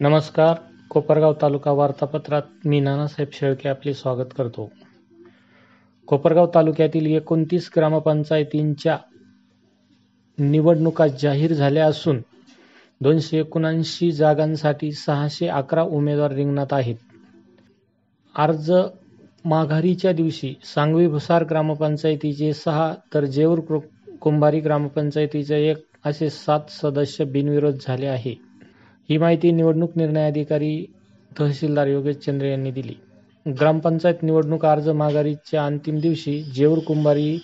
नमस्कार. कोपरगाव तालुका वार्तापत्रात मी नानासाहेब शेळके आपले स्वागत करतो. कोपरगाव तालुक्यातील एकोणतीस ग्रामपंचायतींच्या निवडणुका जाहीर झाल्या असून दोनशे एकोणऐंशी जागांसाठी सहाशे अकरा उमेदवार रिंगणात आहेत. अर्ज माघारीच्या दिवशी सांगवी भुसार ग्रामपंचायतीचे सहा तर जेऊर कुंभारी ग्रामपंचायतीचे एक असे सात सदस्य बिनविरोध झाले आहे. ही माहिती निवडणूक निर्णय अधिकारी तहसीलदार योगेश चंद्र यांनी दिली. ग्रामपंचायत निवडणूक अर्ज माघारीच्या अंतिम दिवशी जेऊर कुंभारी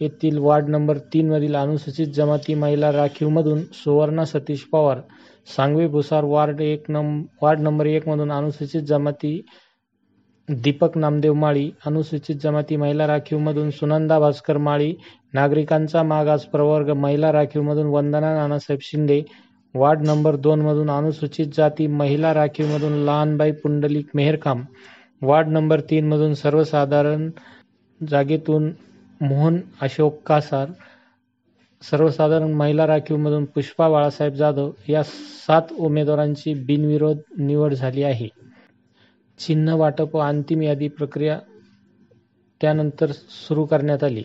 येथील वार्ड नंबर तीन मधील अनुसूचित जमाती महिला राखीवमधून सुवर्णा सतीश पवार सांगवी भुसार वार्ड एक नंब वार्ड नंबर एक मधून अनुसूचित जमाती दीपक नामदेव माळी अनुसूचित जमाती महिला राखीवमधून सुनंदा भास्कर माळी नागरिकांचा मागास प्रवर्ग महिला राखीवमधून वंदना नानासाहेब शिंदे वार्ड नंबर दोन मधून अनुसूचित जाती महिला राखीवमधून लहानबाई पुंडलिक मेहरखाम वार्ड नंबर तीन मधून सर्वसाधारण जागेतून मोहन अशोक कासार. सर्वसाधारण महिला राखीवमधून पुष्पा बाळासाहेब जाधव. या सात उमेदवारांची बिनविरोध निवड झाली आहे. चिन्ह वाटप व अंतिम यादी प्रक्रिया त्यानंतर सुरू करण्यात आली.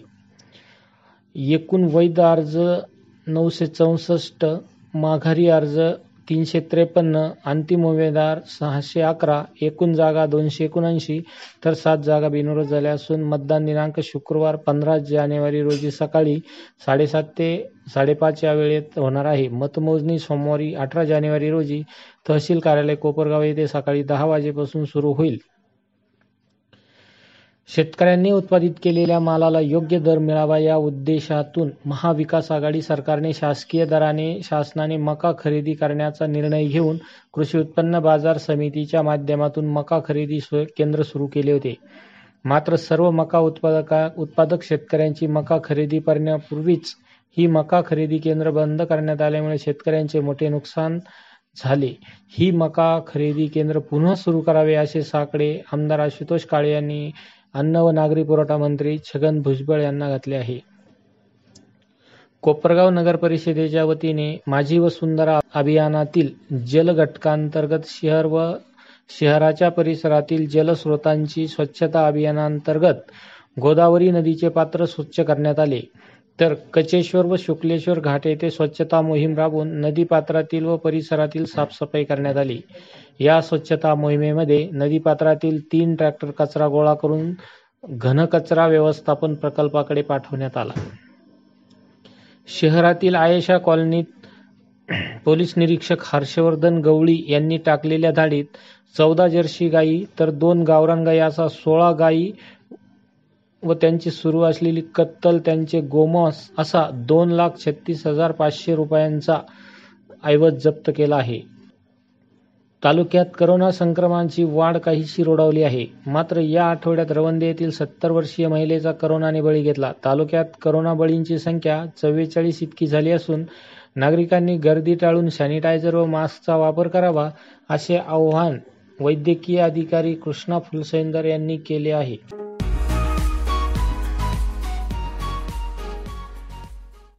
एकूण वैध अर्ज नऊशे चौसष्ट माघारी अर्ज तीनशे त्रेपन्न अंतिम उमेदवार सहाशे अकरा एकूण जागा दोनशे एकोणऐंशी तर सात जागा बिनविरोध झाल्या असून मतदान दिनांक शुक्रवार पंधरा जानेवारी रोजी सकाळी साडेसात ते साडेपाच या वेळेत होणार आहे. मतमोजणी सोमवारी अठरा जानेवारी रोजी तहसील कार्यालय कोपरगाव येथे सकाळी दहा वाजेपासून सुरू होईल. शेतकऱ्यांनी उत्पादित केलेल्या मालाला योग्य दर मिळावा या उद्देशातून महाविकास आघाडी सरकारने शासकीय दराने शासनाने मका खरेदी करण्याचा निर्णय घेऊन कृषी उत्पन्न बाजार समितीच्या माध्यमातून मका खरेदी केंद्र सुरू केले होते. मात्र सर्व मका उत्पादका उत्पादक शेतकऱ्यांची मका खरेदी करण्यापूर्वीच ही मका खरेदी केंद्र बंद करण्यात आल्यामुळे शेतकऱ्यांचे मोठे नुकसान झाले. ही मका खरेदी केंद्र पुन्हा सुरू करावे असे साकडे आमदार आशुतोष काळे यांनी अन्न व नागरी पुरवठा मंत्री छगन भुजबळ यांना घातले आहे. कोपरगाव नगर परिषदेच्या वतीने माझी सुंदर अभियानातील जल घटकांतर्गत शहर व शहराच्या परिसरातील जलस्रोतांची स्वच्छता अभियानांतर्गत गोदावरी नदीचे पात्र स्वच्छ करण्यात आले. तर कचेश्वर व शुक्लेश्वर घाट येथे स्वच्छता मोहीम राबवून नदी पात्रातील व परिसरातील साफसफाई करण्यात आली. या स्वच्छता मोहिमेमध्ये नदीपात्रातील तीन ट्रॅक्टर कचरा गोळा करून घनकचरा व्यवस्थापन प्रकल्पाकडे पाठवण्यात आला. शहरातील आयेशा कॉलनीत पोलीस निरीक्षक हर्षवर्धन गवळी यांनी टाकलेल्या धाडीत चौदा जर्सी गायी तर दोन गावरान गायी असा सोळा गायी व त्यांची सुरू असलेली कत्तल त्यांचे गोमॉस असा दोन लाख छत्तीस हजार पाचशे रुपयांचा ऐवज जप्त केला आहे. तालुक्यात करोना संक्रमणाची वाढ काहीशी रोडावली आहे. मात्र या आठवड्यात रवंदे येथील सत्तर वर्षीय महिलेचा करोनाने बळी घेतला. तालुक्यात करोना बळींची संख्या चव्वेचाळीस इतकी झाली असून नागरिकांनी गर्दी टाळून सॅनिटायझर व मास्कचा वापर करावा असे आवाहन वैद्यकीय अधिकारी कृष्णा फुलसैंदर यांनी केले आहे.